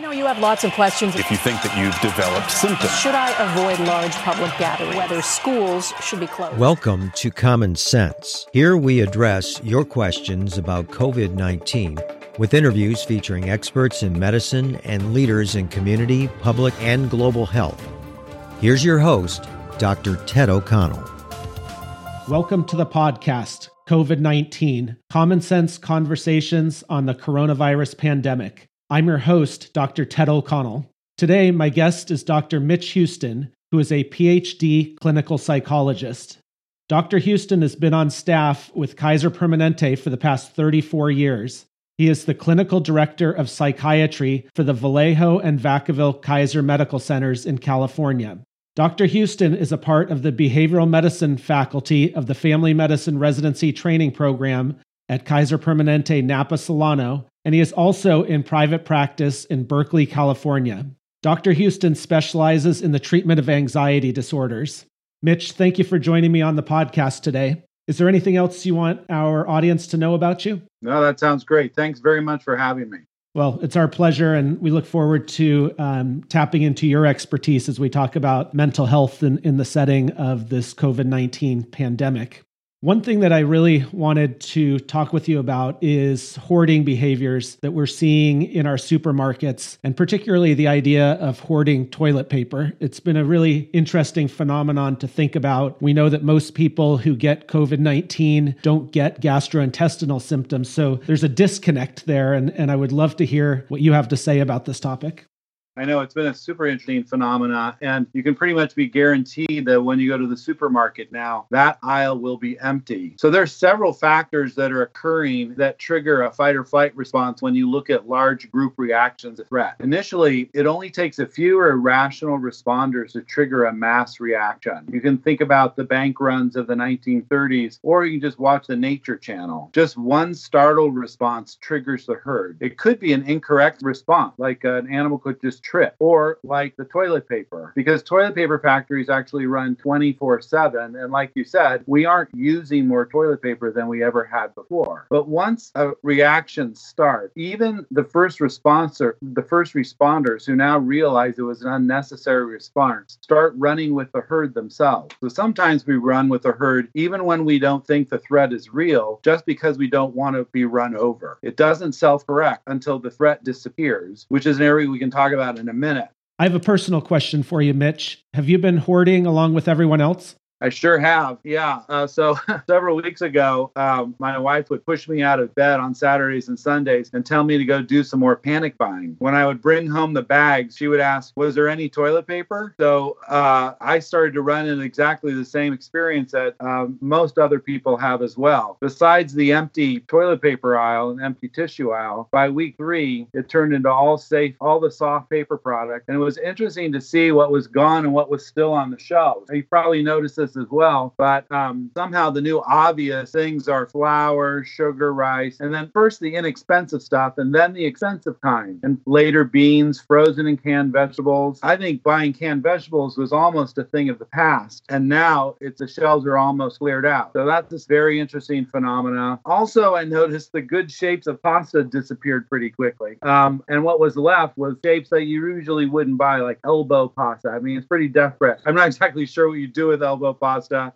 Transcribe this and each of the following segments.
We know you have lots of questions. If you think that you've developed symptoms, should I avoid large public gatherings? Whether schools should be closed? Welcome to Common Sense. Here we address your questions about COVID 19 with interviews featuring experts in medicine and leaders in community, public, and global health. Here's your host, Dr. Ted O'Connell. Welcome to the podcast, COVID 19 Common Sense Conversations on the Coronavirus Pandemic. I'm your host, Dr. Ted O'Connell. Today, my guest is Dr. Mitch Houston, who is a PhD clinical psychologist. Dr. Houston has been on staff with Kaiser Permanente for the past 34 years. He is the clinical director of psychiatry for the Vallejo and Vacaville Kaiser Medical Centers in California. Dr. Houston is a part of the behavioral medicine faculty of the Family Medicine Residency Training Program at Kaiser Permanente Napa Solano, and he is also in private practice in Berkeley, California. Dr. Houston specializes in the treatment of anxiety disorders. Mitch, thank you for joining me on the podcast today. Is there anything else you want our audience to know about you? No, that sounds great. Thanks very much for having me. Well, it's our pleasure, and we look forward to um, tapping into your expertise as we talk about mental health in, in the setting of this COVID 19 pandemic. One thing that I really wanted to talk with you about is hoarding behaviors that we're seeing in our supermarkets, and particularly the idea of hoarding toilet paper. It's been a really interesting phenomenon to think about. We know that most people who get COVID 19 don't get gastrointestinal symptoms, so there's a disconnect there, and, and I would love to hear what you have to say about this topic. I know it's been a super interesting phenomena, and you can pretty much be guaranteed that when you go to the supermarket now, that aisle will be empty. So there's several factors that are occurring that trigger a fight or flight response when you look at large group reactions to threat. Initially, it only takes a few irrational responders to trigger a mass reaction. You can think about the bank runs of the 1930s, or you can just watch the Nature Channel. Just one startled response triggers the herd. It could be an incorrect response, like an animal could just trip, or like the toilet paper, because toilet paper factories actually run 24 7. And like you said, we aren't using more toilet paper than we ever had before. But once a reaction starts, even the first responder, the first responders who now realize it was an unnecessary response, start running with the herd themselves. So sometimes we run with the herd even when we don't think the threat is real, just because we don't want to be run over. It doesn't self correct until the threat disappears, which is an area we can talk about in a minute. I have a personal question for you, Mitch. Have you been hoarding along with everyone else? I sure have. Yeah. Uh, so several weeks ago, um, my wife would push me out of bed on Saturdays and Sundays and tell me to go do some more panic buying. When I would bring home the bags, she would ask, Was there any toilet paper? So uh, I started to run into exactly the same experience that um, most other people have as well. Besides the empty toilet paper aisle and empty tissue aisle, by week three, it turned into all safe, all the soft paper product. And it was interesting to see what was gone and what was still on the shelves. You probably noticed this this as well. But um, somehow the new obvious things are flour, sugar, rice, and then first the inexpensive stuff, and then the expensive kind, and later beans, frozen and canned vegetables. I think buying canned vegetables was almost a thing of the past, and now it's the shelves are almost cleared out. So that's this very interesting phenomena. Also, I noticed the good shapes of pasta disappeared pretty quickly, um, and what was left was shapes that you usually wouldn't buy, like elbow pasta. I mean, it's pretty desperate. I'm not exactly sure what you do with elbow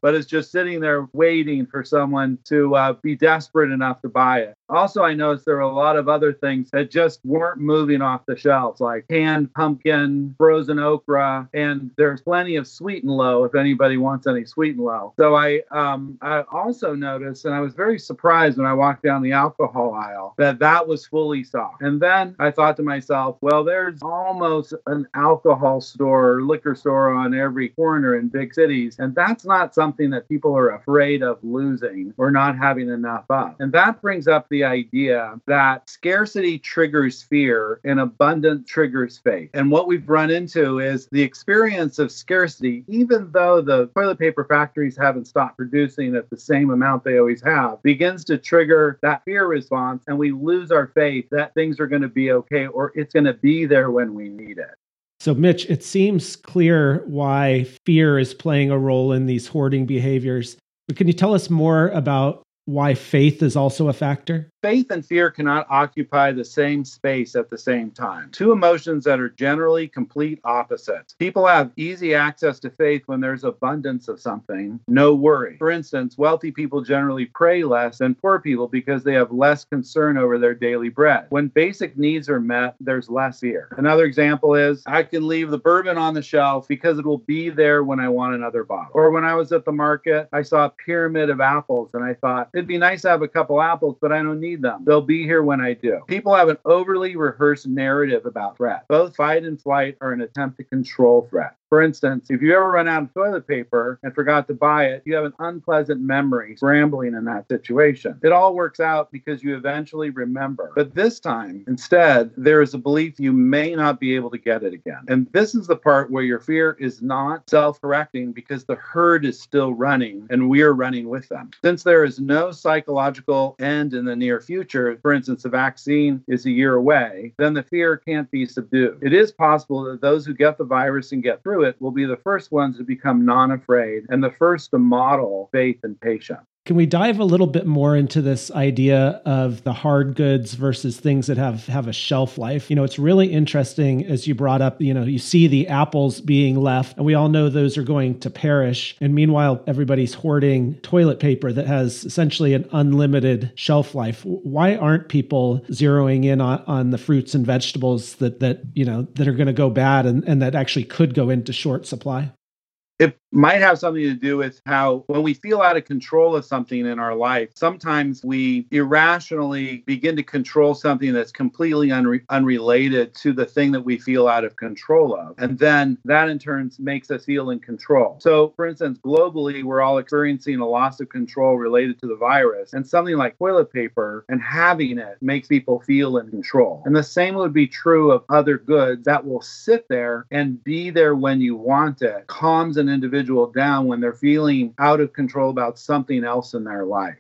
but it's just sitting there waiting for someone to uh, be desperate enough to buy it. Also, I noticed there were a lot of other things that just weren't moving off the shelves, like canned pumpkin, frozen okra, and there's plenty of sweet and low if anybody wants any sweet and low. So I um, I also noticed, and I was very surprised when I walked down the alcohol aisle that that was fully stocked. And then I thought to myself, well, there's almost an alcohol store, liquor store on every corner in big cities, and that's not something that people are afraid of losing or not having enough of. And that brings up the idea that scarcity triggers fear and abundance triggers faith. And what we've run into is the experience of scarcity, even though the toilet paper factories haven't stopped producing at the same amount they always have, begins to trigger that fear response. And we lose our faith that things are going to be okay or it's going to be there when we need it. So, Mitch, it seems clear why fear is playing a role in these hoarding behaviors. But can you tell us more about why faith is also a factor? Faith and fear cannot occupy the same space at the same time. Two emotions that are generally complete opposites. People have easy access to faith when there's abundance of something, no worry. For instance, wealthy people generally pray less than poor people because they have less concern over their daily bread. When basic needs are met, there's less fear. Another example is I can leave the bourbon on the shelf because it will be there when I want another bottle. Or when I was at the market, I saw a pyramid of apples and I thought it'd be nice to have a couple apples, but I don't need them. They'll be here when I do. People have an overly rehearsed narrative about threat. Both fight and flight are an attempt to control threat. For instance, if you ever run out of toilet paper and forgot to buy it, you have an unpleasant memory scrambling in that situation. It all works out because you eventually remember. But this time, instead, there is a belief you may not be able to get it again. And this is the part where your fear is not self correcting because the herd is still running and we are running with them. Since there is no psychological end in the near future, for instance, the vaccine is a year away, then the fear can't be subdued. It is possible that those who get the virus and get through it will be the first ones to become non afraid and the first to model faith and patience. Can we dive a little bit more into this idea of the hard goods versus things that have have a shelf life? You know, it's really interesting as you brought up, you know, you see the apples being left and we all know those are going to perish. And meanwhile, everybody's hoarding toilet paper that has essentially an unlimited shelf life. Why aren't people zeroing in on, on the fruits and vegetables that that, you know, that are going to go bad and, and that actually could go into short supply? It might have something to do with how when we feel out of control of something in our life, sometimes we irrationally begin to control something that's completely unre- unrelated to the thing that we feel out of control of. And then that in turn makes us feel in control. So, for instance, globally, we're all experiencing a loss of control related to the virus. And something like toilet paper and having it makes people feel in control. And the same would be true of other goods that will sit there and be there when you want it, calms an individual individual down when they're feeling out of control about something else in their life.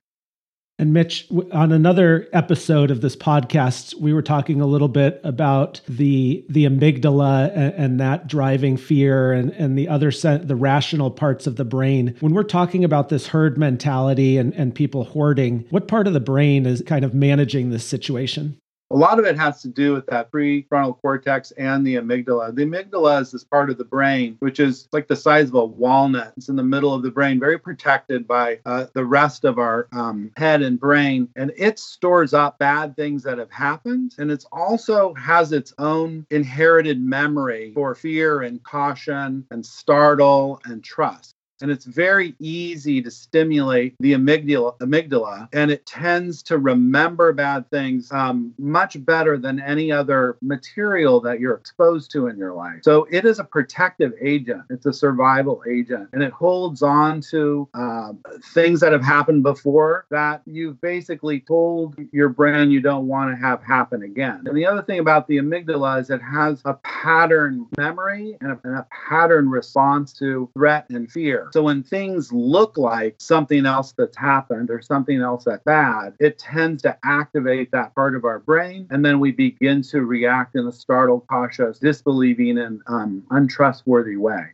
And Mitch, on another episode of this podcast, we were talking a little bit about the the amygdala and, and that driving fear and, and the other the rational parts of the brain. When we're talking about this herd mentality and, and people hoarding, what part of the brain is kind of managing this situation? A lot of it has to do with that prefrontal cortex and the amygdala. The amygdala is this part of the brain, which is like the size of a walnut. It's in the middle of the brain, very protected by uh, the rest of our um, head and brain. And it stores up bad things that have happened. And it also has its own inherited memory for fear and caution and startle and trust and it's very easy to stimulate the amygdala, amygdala and it tends to remember bad things um, much better than any other material that you're exposed to in your life. So it is a protective agent. It's a survival agent, and it holds on to uh, things that have happened before that you've basically told your brain you don't want to have happen again. And the other thing about the amygdala is it has a pattern memory and a, and a pattern response to threat and fear. So when things look like something else that's happened or something else that's bad, it tends to activate that part of our brain. And then we begin to react in a startled, cautious, disbelieving, and um, untrustworthy way.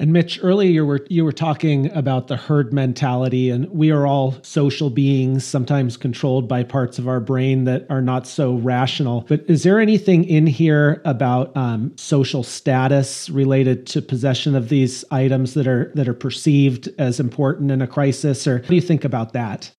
And Mitch, earlier you were you were talking about the herd mentality, and we are all social beings, sometimes controlled by parts of our brain that are not so rational. But is there anything in here about um, social status related to possession of these items that are that are perceived as important in a crisis, or what do you think about that?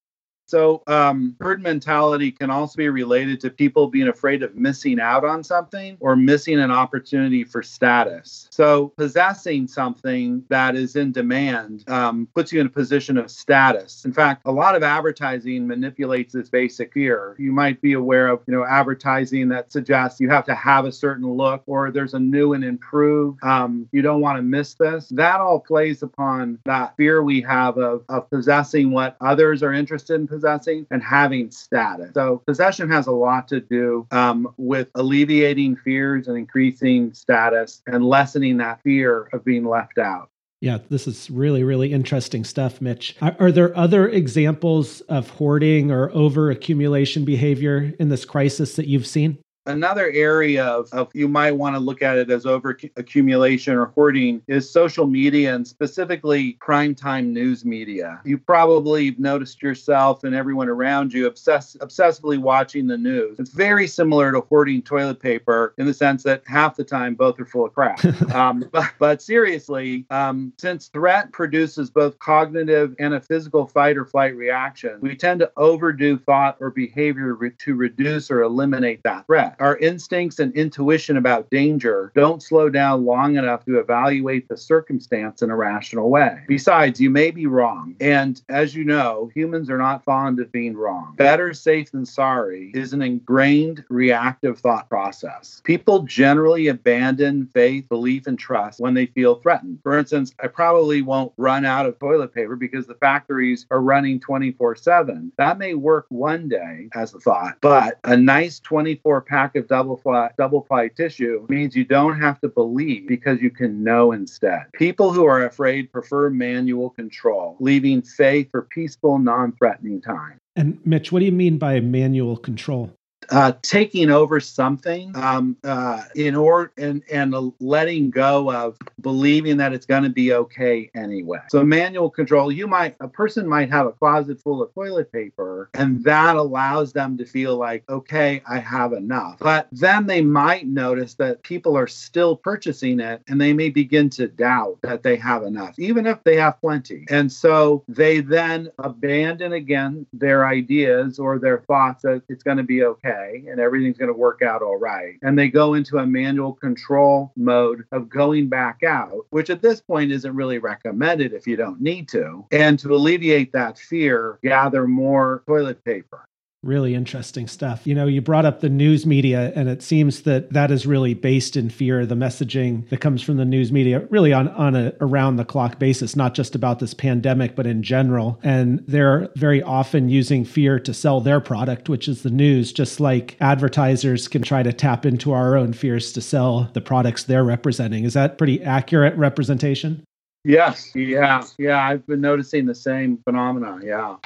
So, um, herd mentality can also be related to people being afraid of missing out on something or missing an opportunity for status. So, possessing something that is in demand um, puts you in a position of status. In fact, a lot of advertising manipulates this basic fear. You might be aware of, you know, advertising that suggests you have to have a certain look or there's a new and improved. Um, you don't want to miss this. That all plays upon that fear we have of, of possessing what others are interested in possessing and having status. So possession has a lot to do um, with alleviating fears and increasing status and lessening that fear of being left out. Yeah, this is really, really interesting stuff, Mitch. Are, are, there other examples of hoarding or over accumulation behavior in this crisis that you've seen? Another area of, of you might want to look at it as over accumulation or hoarding is social media and specifically primetime news media. You probably noticed yourself and everyone around you obsess, obsessively watching the news. It's very similar to hoarding toilet paper in the sense that half the time both are full of crap. um, but, but, seriously, um, since threat produces both cognitive and a physical fight or flight reaction, we tend to overdo thought or behavior re- to reduce or eliminate that threat. Our instincts and intuition about danger don't slow down long enough to evaluate the circumstance in a rational way. Besides, you may be wrong. And as you know, humans are not fond of being wrong. Better safe than sorry is an ingrained reactive thought process. People generally abandon faith, belief, and trust when they feel threatened. For instance, I probably won't run out of toilet paper because the factories are running 24 7. That may work one day as a thought, but a nice 24 pack of double ply, double ply tissue means you don't have to believe because you can know instead. People who are afraid prefer manual control, leaving faith for peaceful, non threatening time. And Mitch, what do you mean by manual control? Uh, taking over something um, uh, in order and and letting go of believing that it's going to be okay anyway. So manual control, you might a person might have a closet full of toilet paper, and that allows them to feel like okay, I have enough. But then they might notice that people are still purchasing it, and they may begin to doubt that they have enough, even if they have plenty. And so they then abandon again their ideas or their thoughts that it's going to be okay okay and everything's going to work out all right. And they go into a manual control mode of going back out, which at this point isn't really recommended if you don't need to. And to alleviate that fear, gather more toilet paper really interesting stuff. You know, you brought up the news media, and it seems that that is really based in fear. The messaging that comes from the news media, really on on a around the clock basis, not just about this pandemic, but in general. And they're very often using fear to sell their product, which is the news. Just like advertisers can try to tap into our own fears to sell the products they're representing. Is that pretty accurate representation? Yes. Yeah. Yeah. I've been noticing the same phenomena. Yeah.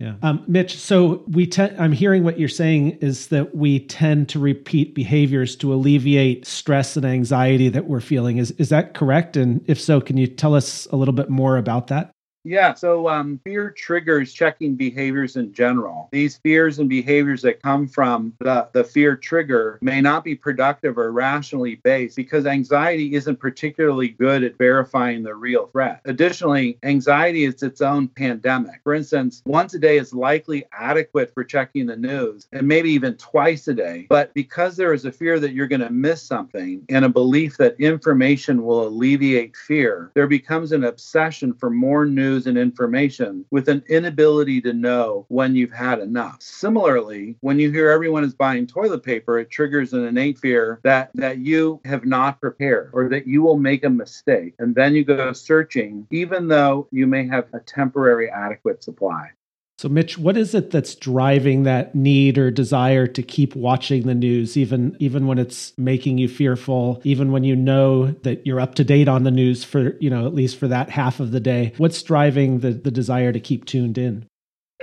Yeah. Um, Mitch, so we te- I'm hearing what you're saying is that we tend to repeat behaviors to alleviate stress and anxiety that we're feeling. Is is that correct? And if so, can you tell us a little bit more about that? Yeah, so um, fear triggers checking behaviors in general. These fears and behaviors that come from the, the fear trigger may not be productive or rationally based because anxiety isn't particularly good at verifying the real threat. Additionally, anxiety is its own pandemic. For instance, once a day is likely adequate for checking the news, and maybe even twice a day. But because there is a fear that you're going to miss something and a belief that information will alleviate fear, there becomes an obsession for more news news and information with an inability to know when you've had enough. Similarly, when you hear everyone is buying toilet paper, it triggers an innate fear that that you have not prepared or that you will make a mistake. And then you go searching even though you may have a temporary adequate supply. So, Mitch, what is it that's driving that need or desire to keep watching the news, even even when it's making you fearful, even when you know that you're up to date on the news for you know at least for that half of the day? What's driving the the desire to keep tuned in?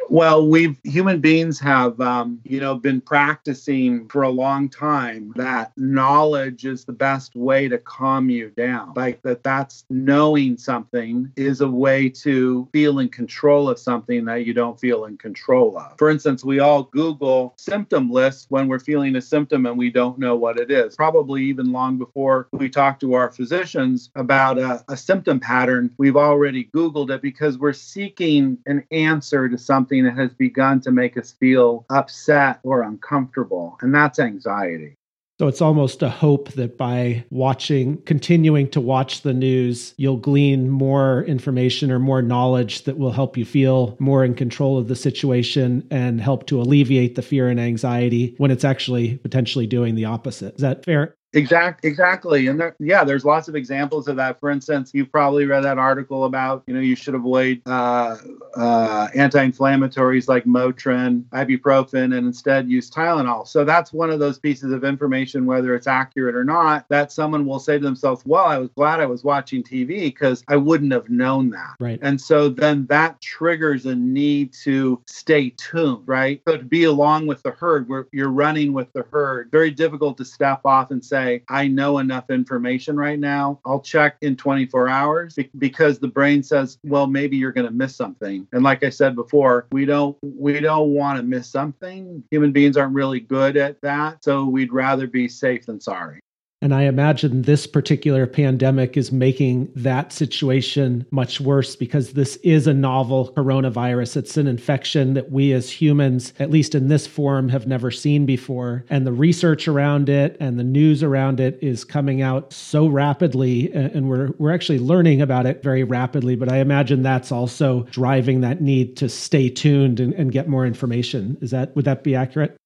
Well, we've human beings have, um, you know, been practicing for a long time that knowledge is the best way to calm you down. Like that, that's knowing something is a way to feel in control of something that you don't feel in control of. For instance, we all Google symptom lists when we're feeling a symptom and we don't know what it is. Probably even long before we talk to our physicians about a, a symptom pattern, we've already Googled it because we're seeking an answer to something something that has begun to make us feel upset or uncomfortable, and that's anxiety. So it's almost a hope that by watching, continuing to watch the news, you'll glean more information or more knowledge that will help you feel more in control of the situation and help to alleviate the fear and anxiety when it's actually potentially doing the opposite. Is that fair? Exact, exactly, and there, yeah, there's lots of examples of that. For instance, you've probably read that article about you know you should avoid uh, uh, anti-inflammatories like Motrin, ibuprofen, and instead use Tylenol. So that's one of those pieces of information, whether it's accurate or not, that someone will say to themselves, "Well, I was glad I was watching TV because I wouldn't have known that." Right. And so then that triggers a need to stay tuned, right? So to be along with the herd, where you're running with the herd, very difficult to step off and say say, I know enough information right now. I'll check in 24 hours because the brain says, well, maybe you're going to miss something. And like I said before, we don't we don't want to miss something. Human beings aren't really good at that. So we'd rather be safe than sorry. And I imagine this particular pandemic is making that situation much worse because this is a novel coronavirus. It's an infection that we as humans, at least in this form, have never seen before. And the research around it and the news around it is coming out so rapidly. And we're, we're actually learning about it very rapidly. But I imagine that's also driving that need to stay tuned and, and get more information. Is that, would that be accurate?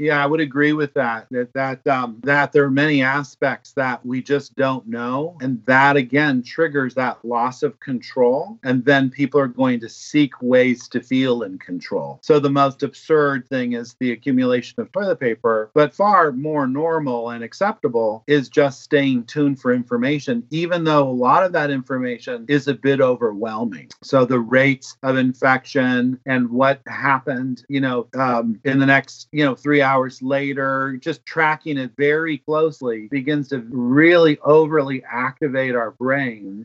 Yeah, I would agree with that. That that um, that there are many aspects that we just don't know, and that again triggers that loss of control. And then people are going to seek ways to feel in control. So the most absurd thing is the accumulation of toilet paper, but far more normal and acceptable is just staying tuned for information, even though a lot of that information is a bit overwhelming. So the rates of infection and what happened, you know, um, in the next, you know, three hours hours later, just tracking it very closely begins to really overly activate our brain.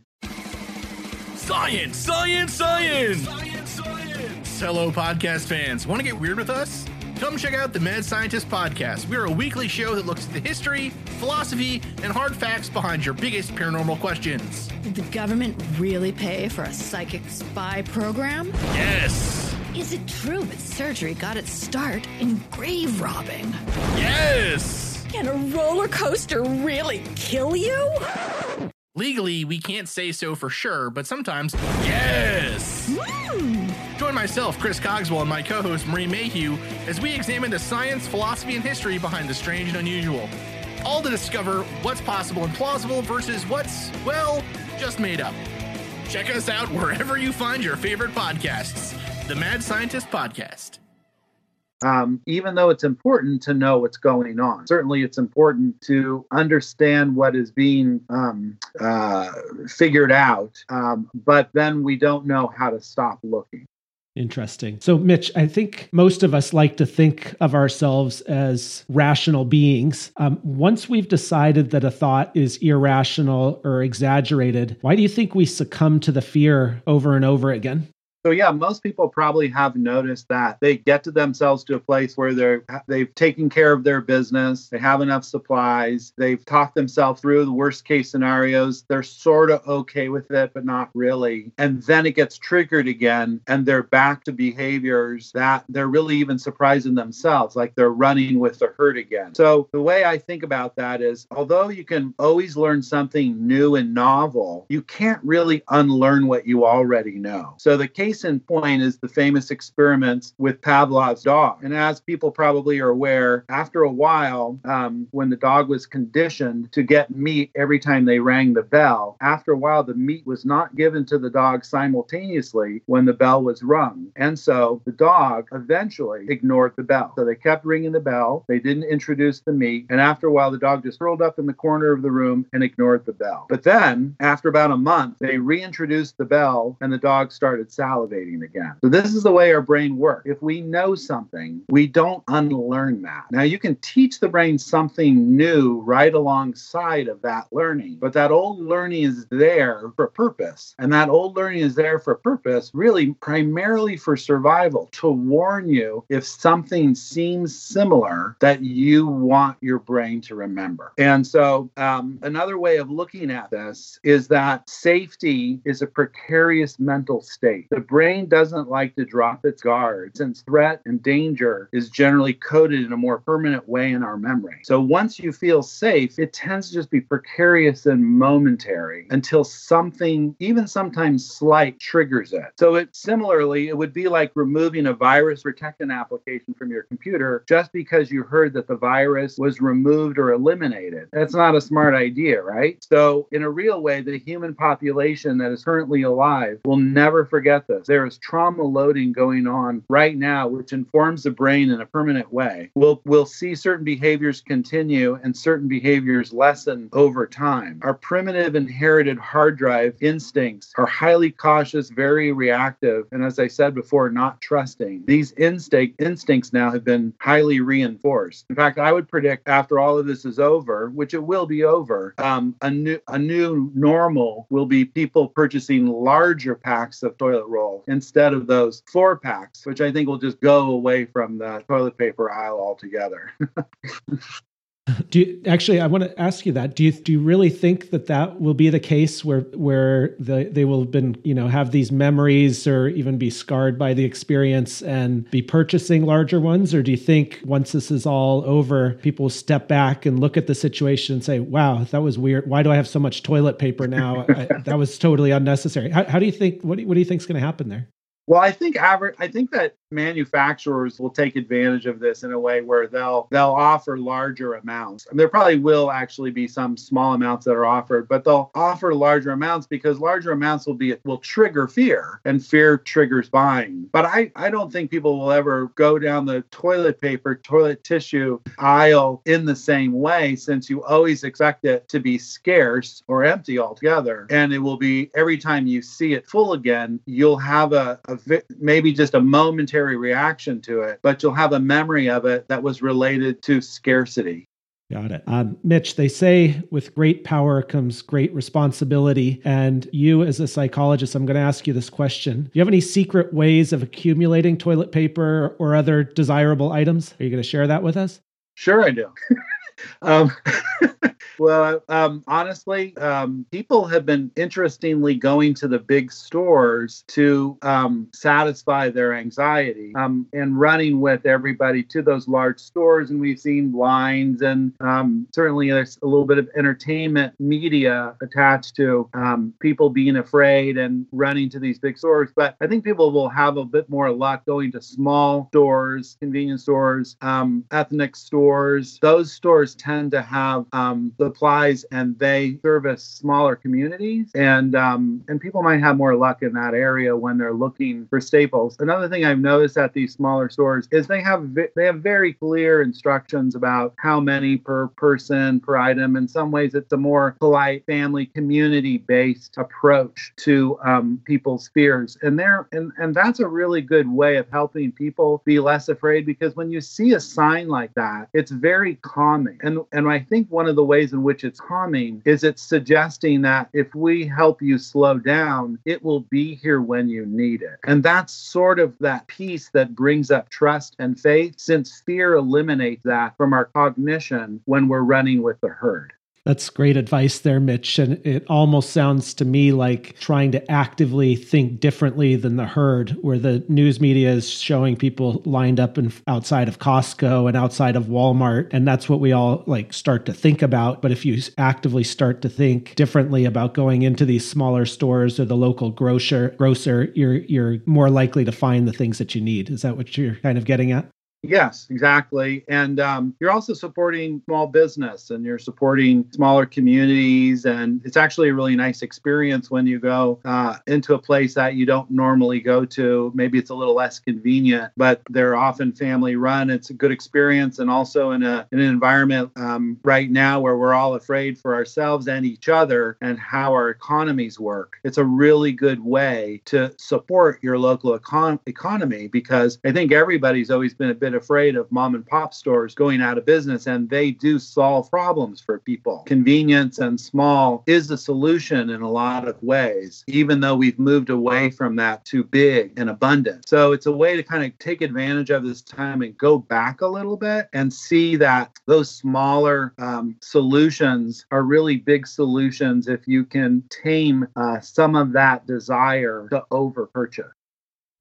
Science, science, science! Science, science! Hello, podcast fans. Want to get weird with us? Come check out the Mad Scientist Podcast. We're a weekly show that looks at the history, philosophy, and hard facts behind your biggest paranormal questions. Did the government really pay for a psychic spy program? Yes! Is it true that surgery got its start in grave robbing? Yes! Can a roller coaster really kill you? Legally, we can't say so for sure, but sometimes, yes! Mm. Join myself, Chris Cogswell, and my co host, Marie Mayhew, as we examine the science, philosophy, and history behind the strange and unusual. All to discover what's possible and plausible versus what's, well, just made up. Check us out wherever you find your favorite podcasts the Mad Scientist Podcast. Um, even though it's important to know what's going on, certainly it's important to understand what is being um, uh, figured out, um, but then we don't know how to stop looking. Interesting. So, Mitch, I think most of us like to think of ourselves as rational beings. Um, once we've decided that a thought is irrational or exaggerated, why do you think we succumb to the fear over and over again? So yeah, most people probably have noticed that they get to themselves to a place where they're they've taken care of their business, they have enough supplies, they've talked themselves through the worst case scenarios, they're sort of okay with it but not really. And then it gets triggered again and they're back to behaviors that they're really even surprising themselves like they're running with the herd again. So the way I think about that is although you can always learn something new and novel, you can't really unlearn what you already know. So the case case in point is the famous experiments with Pavlov's dog. And as people probably are aware, after a while, um, when the dog was conditioned to get meat every time they rang the bell, after a while, the meat was not given to the dog simultaneously when the bell was rung. And so the dog eventually ignored the bell. So they kept ringing the bell. They didn't introduce the meat. And after a while, the dog just curled up in the corner of the room and ignored the bell. But then, after about a month, they reintroduced the bell and the dog started salivating salivating again. So this is the way our brain works. If we know something, we don't unlearn that. Now you can teach the brain something new right alongside of that learning, but that old learning is there for purpose. And that old learning is there for purpose, really primarily for survival, to warn you if something seems similar that you want your brain to remember. And so um, another way of looking at this is that safety is a precarious mental state. The brain doesn't like to drop its guard since threat and danger is generally coded in a more permanent way in our memory. So once you feel safe, it tends to just be precarious and momentary until something, even sometimes slight, triggers it. So it similarly, it would be like removing a virus protection application from your computer just because you heard that the virus was removed or eliminated. That's not a smart idea, right? So in a real way, the human population that is currently alive will never forget this. There is trauma loading going on right now, which informs the brain in a permanent way. We'll we'll see certain behaviors continue and certain behaviors lessen over time. Our primitive inherited hard drive instincts are highly cautious, very reactive, and as I said before, not trusting. These instinct instincts now have been highly reinforced. In fact, I would predict after all of this is over, which it will be over, um, a new a new normal will be people purchasing larger packs of toilet roll instead of those four packs, which I think will just go away from the toilet paper aisle altogether. Do you, actually, I want to ask you that. Do you do you really think that that will be the case where where the, they will have been you know have these memories or even be scarred by the experience and be purchasing larger ones, or do you think once this is all over, people will step back and look at the situation and say, "Wow, that was weird. Why do I have so much toilet paper now? I, that was totally unnecessary." How, how do you think? What do, what do you think is going to happen there? Well, I think average. I think that manufacturers will take advantage of this in a way where they'll they'll offer larger amounts. And there probably will actually be some small amounts that are offered, but they'll offer larger amounts because larger amounts will be will trigger fear, and fear triggers buying. But I I don't think people will ever go down the toilet paper, toilet tissue aisle in the same way, since you always expect it to be scarce or empty altogether, and it will be every time you see it full again, you'll have a, a maybe just a momentary reaction to it, but you'll have a memory of it that was related to scarcity. Got it. Um, Mitch, they say with great power comes great responsibility. And you, as a psychologist, I'm going to ask you this question Do you have any secret ways of accumulating toilet paper or other desirable items? Are you going to share that with us? Sure, I do. um, well, um, honestly, um, people have been interestingly going to the big stores to um, satisfy their anxiety um, and running with everybody to those large stores. And we've seen lines, and um, certainly there's a little bit of entertainment media attached to um, people being afraid and running to these big stores. But I think people will have a bit more luck going to small stores, convenience stores, ethnic stores. Those stores tend to have supplies and they service smaller communities. And um, and people might have more luck in that area when they're looking for staples. Another thing i've noticed at these smaller stores is they have they have very clear instructions about how many per person per item. In some ways it's a more polite family community based approach to um, people's fears. And there and, and that's a really good way of helping people be less afraid because when you see a sign like that it's very calming and and i think one of the ways in which it's calming is it's suggesting that if we help you slow down, it will be here when you need it. And that's sort of that piece that brings up trust and faith, since fear eliminates that from our cognition when we're running with the herd. That's great advice there, Mitch. And it almost sounds to me like trying to actively think differently than the herd, where the news media is showing people lined up in, outside of Costco and outside of Walmart. And that's what we all like start to think about. But if you actively start to think differently about going into these smaller stores or the local grocer, grocer, you're you're more likely to find the things that you need. Is that what you're kind of getting at? Yes, exactly. And um, you're also supporting small business and you're supporting smaller communities. And it's actually a really nice experience when you go uh, into a place that you don't normally go to. Maybe it's a little less convenient, but they're often family run. It's a good experience. And also in, a, in an environment um, right now where we're all afraid for ourselves and each other and how our economies work. It's a really good way to support your local econ- economy because I think everybody's always been a bit afraid of mom and pop stores going out of business, and they do solve problems for people. Convenience and small is the solution in a lot of ways, even though we've moved away from that to big and abundant. So it's a way to kind of take advantage of this time and go back a little bit and see that those smaller um, solutions are really big solutions if you can tame uh, some of that desire to over purchase.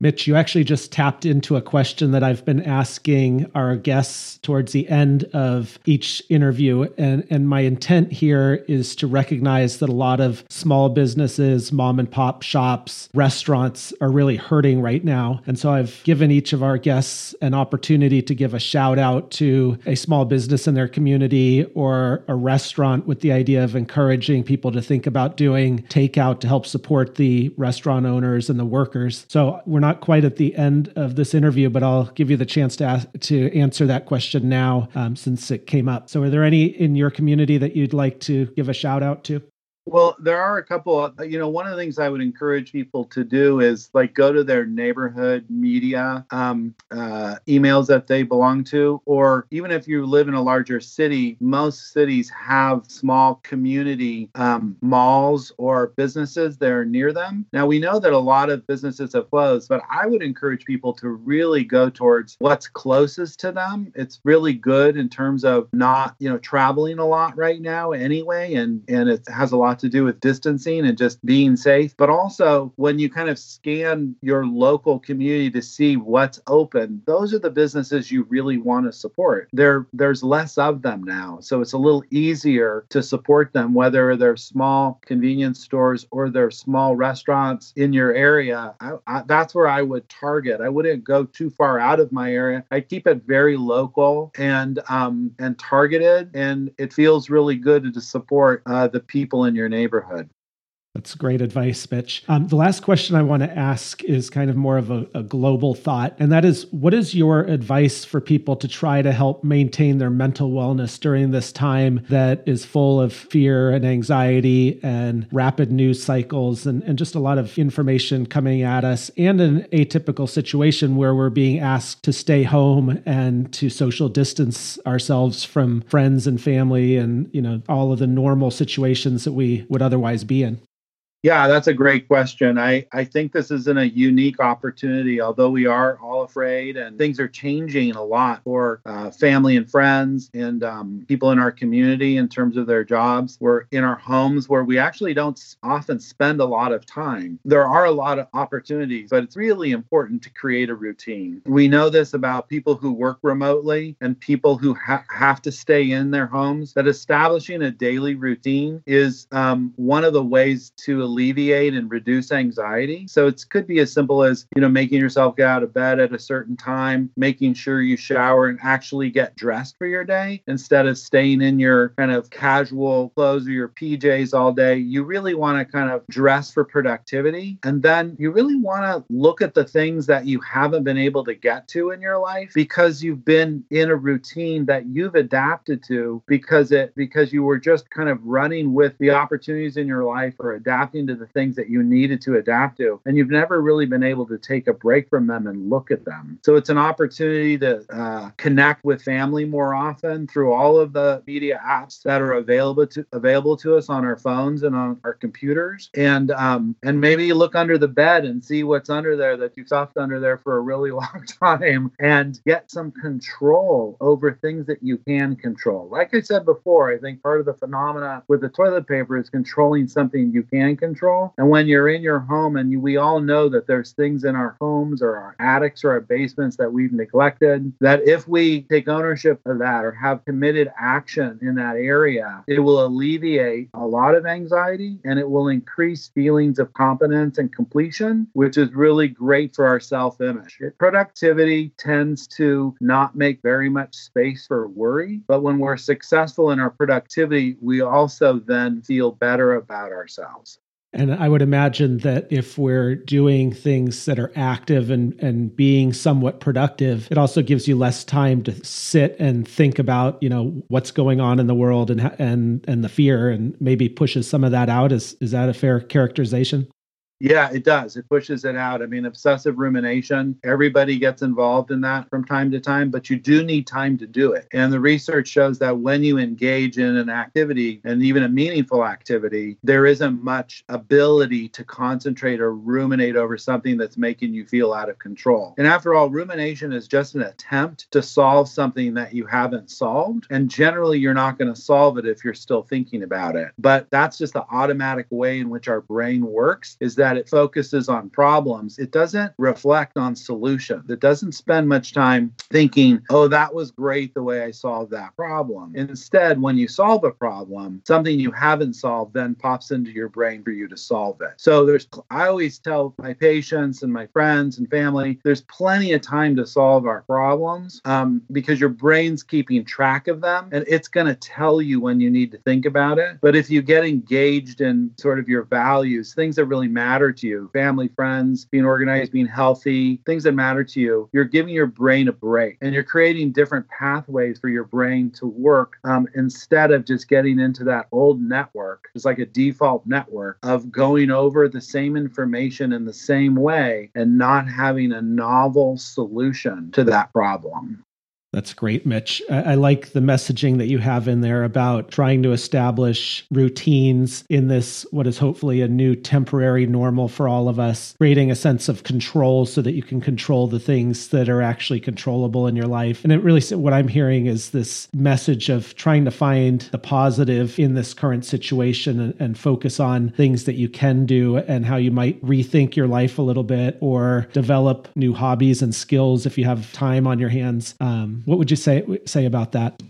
Mitch, you actually just tapped into a question that I've been asking our guests towards the end of each interview. And, and my intent here is to recognize that a lot of small businesses, mom and pop shops, restaurants are really hurting right now. And so I've given each of our guests an opportunity to give a shout out to a small business in their community or a restaurant with the idea of encouraging people to think about doing takeout to help support the restaurant owners and the workers. So we're not quite at the end of this interview, but I'll give you the chance to ask, to answer that question now um, since it came up. So, are there any in your community that you'd like to give a shout out to? Well, there are a couple. Of, you know, one of the things I would encourage people to do is like go to their neighborhood media um, uh, emails that they belong to, or even if you live in a larger city, most cities have small community um, malls or businesses that are near them. Now we know that a lot of businesses have closed, but I would encourage people to really go towards what's closest to them. It's really good in terms of not, you know, traveling a lot right now anyway, and and it has a lot lot to do with distancing and just being safe. But also, when you kind of scan your local community to see what's open, those are the businesses you really want to support. There, there's less of them now. So it's a little easier to support them, whether they're small convenience stores or they're small restaurants in your area. I, I, that's where I would target. I wouldn't go too far out of my area. I keep it very local and um, and targeted, and it feels really good to support uh, the people in your your neighborhood. That's great advice, Mitch. Um, the last question I want to ask is kind of more of a, a, global thought, and that is what is your advice for people to try to help maintain their mental wellness during this time that is full of fear and anxiety and rapid news cycles and, and just a lot of information coming at us and an atypical situation where we're being asked to stay home and to social distance ourselves from friends and family and you know all of the normal situations that we would otherwise be in? Yeah, that's a great question. I, I think this is in a unique opportunity, although we are all afraid and things are changing a lot for uh, family and friends and um, people in our community in terms of their jobs. We're in our homes where we actually don't often spend a lot of time. There are a lot of opportunities, but it's really important to create a routine. We know this about people who work remotely and people who ha- have to stay in their homes, that establishing a daily routine is um, one of the ways to alleviate and reduce anxiety. So it could be as simple as, you know, making yourself get out of bed at a certain time, making sure you shower and actually get dressed for your day instead of staying in your kind of casual clothes or your PJs all day. You really want to kind of dress for productivity. And then you really want to look at the things that you haven't been able to get to in your life because you've been in a routine that you've adapted to because it because you were just kind of running with the opportunities in your life or adapting to the things that you needed to adapt to. And you've never really been able to take a break from them and look at them. So it's an opportunity to uh, connect with family more often through all of the media apps that are available to available to us on our phones and on our computers. And um, and maybe look under the bed and see what's under there that you've stuffed under there for a really long time and get some control over things that you can control. Like I said before, I think part of the phenomena with the toilet paper is controlling something you can control control. And when you're in your home, and we all know that there's things in our homes or our attics or our basements that we've neglected, that if we take ownership of that or have committed action in that area, it will alleviate a lot of anxiety and it will increase feelings of competence and completion, which is really great for our self image. Productivity tends to not make very much space for worry, but when we're successful in our productivity, we also then feel better about ourselves. And I would imagine that if we're doing things that are active and, and being somewhat productive, it also gives you less time to sit and think about, you know, what's going on in the world and and and the fear and maybe pushes some of that out. Is is that a fair characterization? Yeah, it does. It pushes it out. I mean, obsessive rumination, everybody gets involved in that from time to time, but you do need time to do it. And the research shows that when you engage in an activity and even a meaningful activity, there isn't much ability to concentrate or ruminate over something that's making you feel out of control. And after all, rumination is just an attempt to solve something that you haven't solved. And generally, you're not going to solve it if you're still thinking about it. But that's just the automatic way in which our brain works is that that it focuses on problems, it doesn't reflect on solutions. It doesn't spend much time thinking, oh, that was great the way I solved that problem. Instead, when you solve a problem, something you haven't solved then pops into your brain for you to solve it. So there's, I always tell my patients and my friends and family, there's plenty of time to solve our problems um, because your brain's keeping track of them and it's going to tell you when you need to think about it. But if you get engaged in sort of your values, things that really matter to you, family, friends, being organized, being healthy, things that matter to you, you're giving your brain a break and you're creating different pathways for your brain to work um, instead of just getting into that old network. It's like a default network of going over the same information in the same way and not having a novel solution to that problem. That's great, Mitch. I, I, like the messaging that you have in there about trying to establish routines in this, what is hopefully a new temporary normal for all of us, creating a sense of control so that you can control the things that are actually controllable in your life. And it really, what I'm hearing is this message of trying to find the positive in this current situation and, and focus on things that you can do and how you might rethink your life a little bit or develop new hobbies and skills if you have time on your hands. Um, what would you say say about that?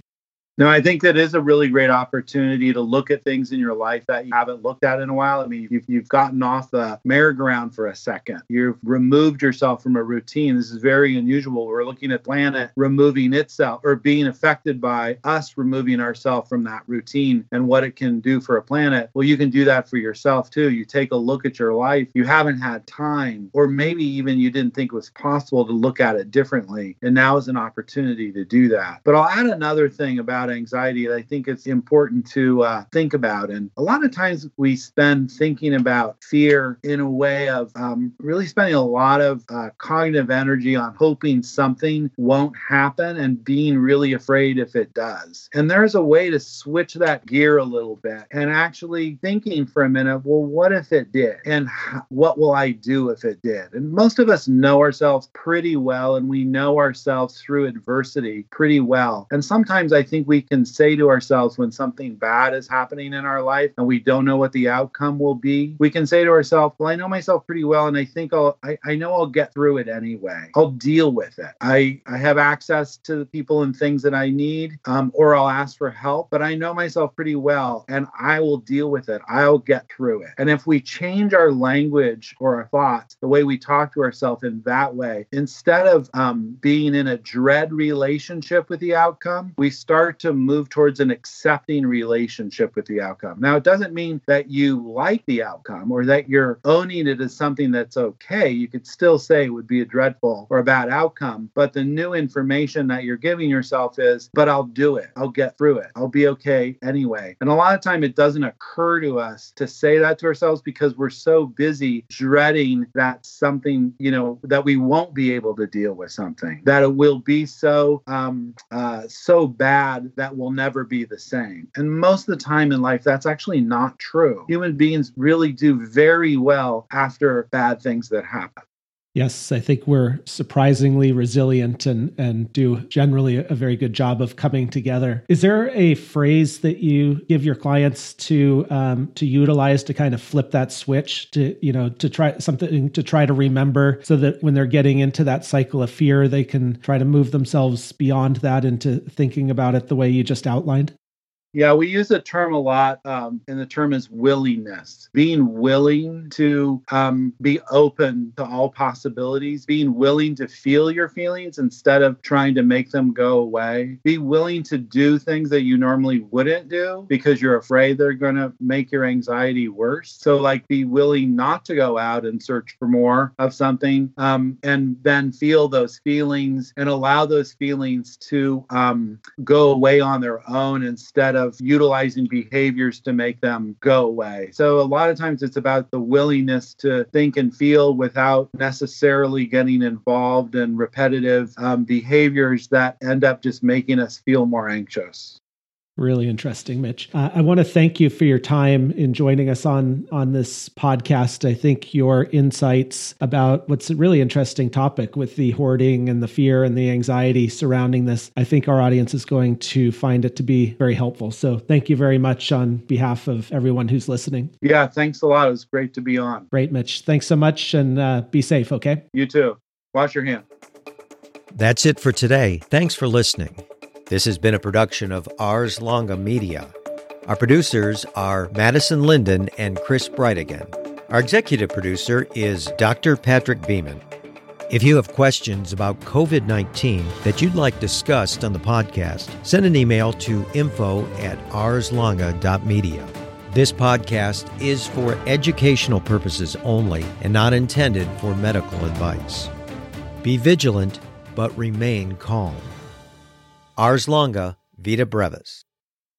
No, I think that is a really great opportunity to look at things in your life that you haven't looked at in a while. I mean, you've, you've gotten off the merry-go-round for a second. You've removed yourself from a routine. This is very unusual. We're looking at planet removing itself or being affected by us removing ourselves from that routine and what it can do for a planet. Well, you can do that for yourself too. You take a look at your life. You haven't had time, or maybe even you didn't think it was possible to look at it differently. And now is an opportunity to do that. But I'll add another thing about about anxiety that I think it's important to uh, think about. And a lot of times we spend thinking about fear in a way of um, really spending a lot of uh, cognitive energy on hoping something won't happen and being really afraid if it does. And there's a way to switch that gear a little bit and actually thinking for a minute, well, what if it did? And what will I do if it did? And most of us know ourselves pretty well and we know ourselves through adversity pretty well. And sometimes I think we we can say to ourselves when something bad is happening in our life and we don't know what the outcome will be, we can say to ourselves, Well, I know myself pretty well, and I think I'll I, I know I'll get through it anyway. I'll deal with it. I, I have access to the people and things that I need, um, or I'll ask for help, but I know myself pretty well and I will deal with it. I'll get through it. And if we change our language or our thoughts, the way we talk to ourselves in that way, instead of um, being in a dread relationship with the outcome, we start to move towards an accepting relationship with the outcome. Now, it doesn't mean that you like the outcome or that you're owning it as something that's okay. You could still say it would be a dreadful or a bad outcome, but the new information that you're giving yourself is, but I'll do it. I'll get through it. I'll be okay anyway. And a lot of time it doesn't occur to us to say that to ourselves because we're so busy dreading that something, you know, that we won't be able to deal with something, that it will be so um, uh, so bad that will never be the same. And most of the time in life, that's actually not true. Human beings really do very well after bad things that happen. Yes, I think we're surprisingly resilient and and do generally a very good job of coming together. Is there a phrase that you give your clients to um, to utilize to kind of flip that switch to you know to try something to try to remember so that when they're getting into that cycle of fear, they can try to move themselves beyond that into thinking about it the way you just outlined? Yeah, we use the term a lot, um, and the term is willingness. Being willing to um, be open to all possibilities, being willing to feel your feelings instead of trying to make them go away. Be willing to do things that you normally wouldn't do because you're afraid they're going to make your anxiety worse. So, like, be willing not to go out and search for more of something um, and then feel those feelings and allow those feelings to um, go away on their own instead of of utilizing behaviors to make them go away. So a lot of times it's about the willingness to think and feel without necessarily getting involved in repetitive um, behaviors that end up just making us feel more anxious. Really interesting, Mitch. Uh, I want to thank you for your time in joining us on on this podcast. I think your insights about what's a really interesting topic with the hoarding and the fear and the anxiety surrounding this, I think our audience is going to find it to be very helpful. So thank you very much on behalf of everyone who's listening. Yeah, thanks a lot. It was great to be on. Great, Mitch. Thanks so much and uh, be safe, okay? You too. Wash your hands. That's it for today. Thanks for listening. This has been a production of Ars Longa Media. Our producers are Madison Linden and Chris Brightigan. Our executive producer is Dr. Patrick Beeman. If you have questions about COVID 19 that you'd like discussed on the podcast, send an email to info at arslonga.media. This podcast is for educational purposes only and not intended for medical advice. Be vigilant, but remain calm. Ars longa, vita brevis.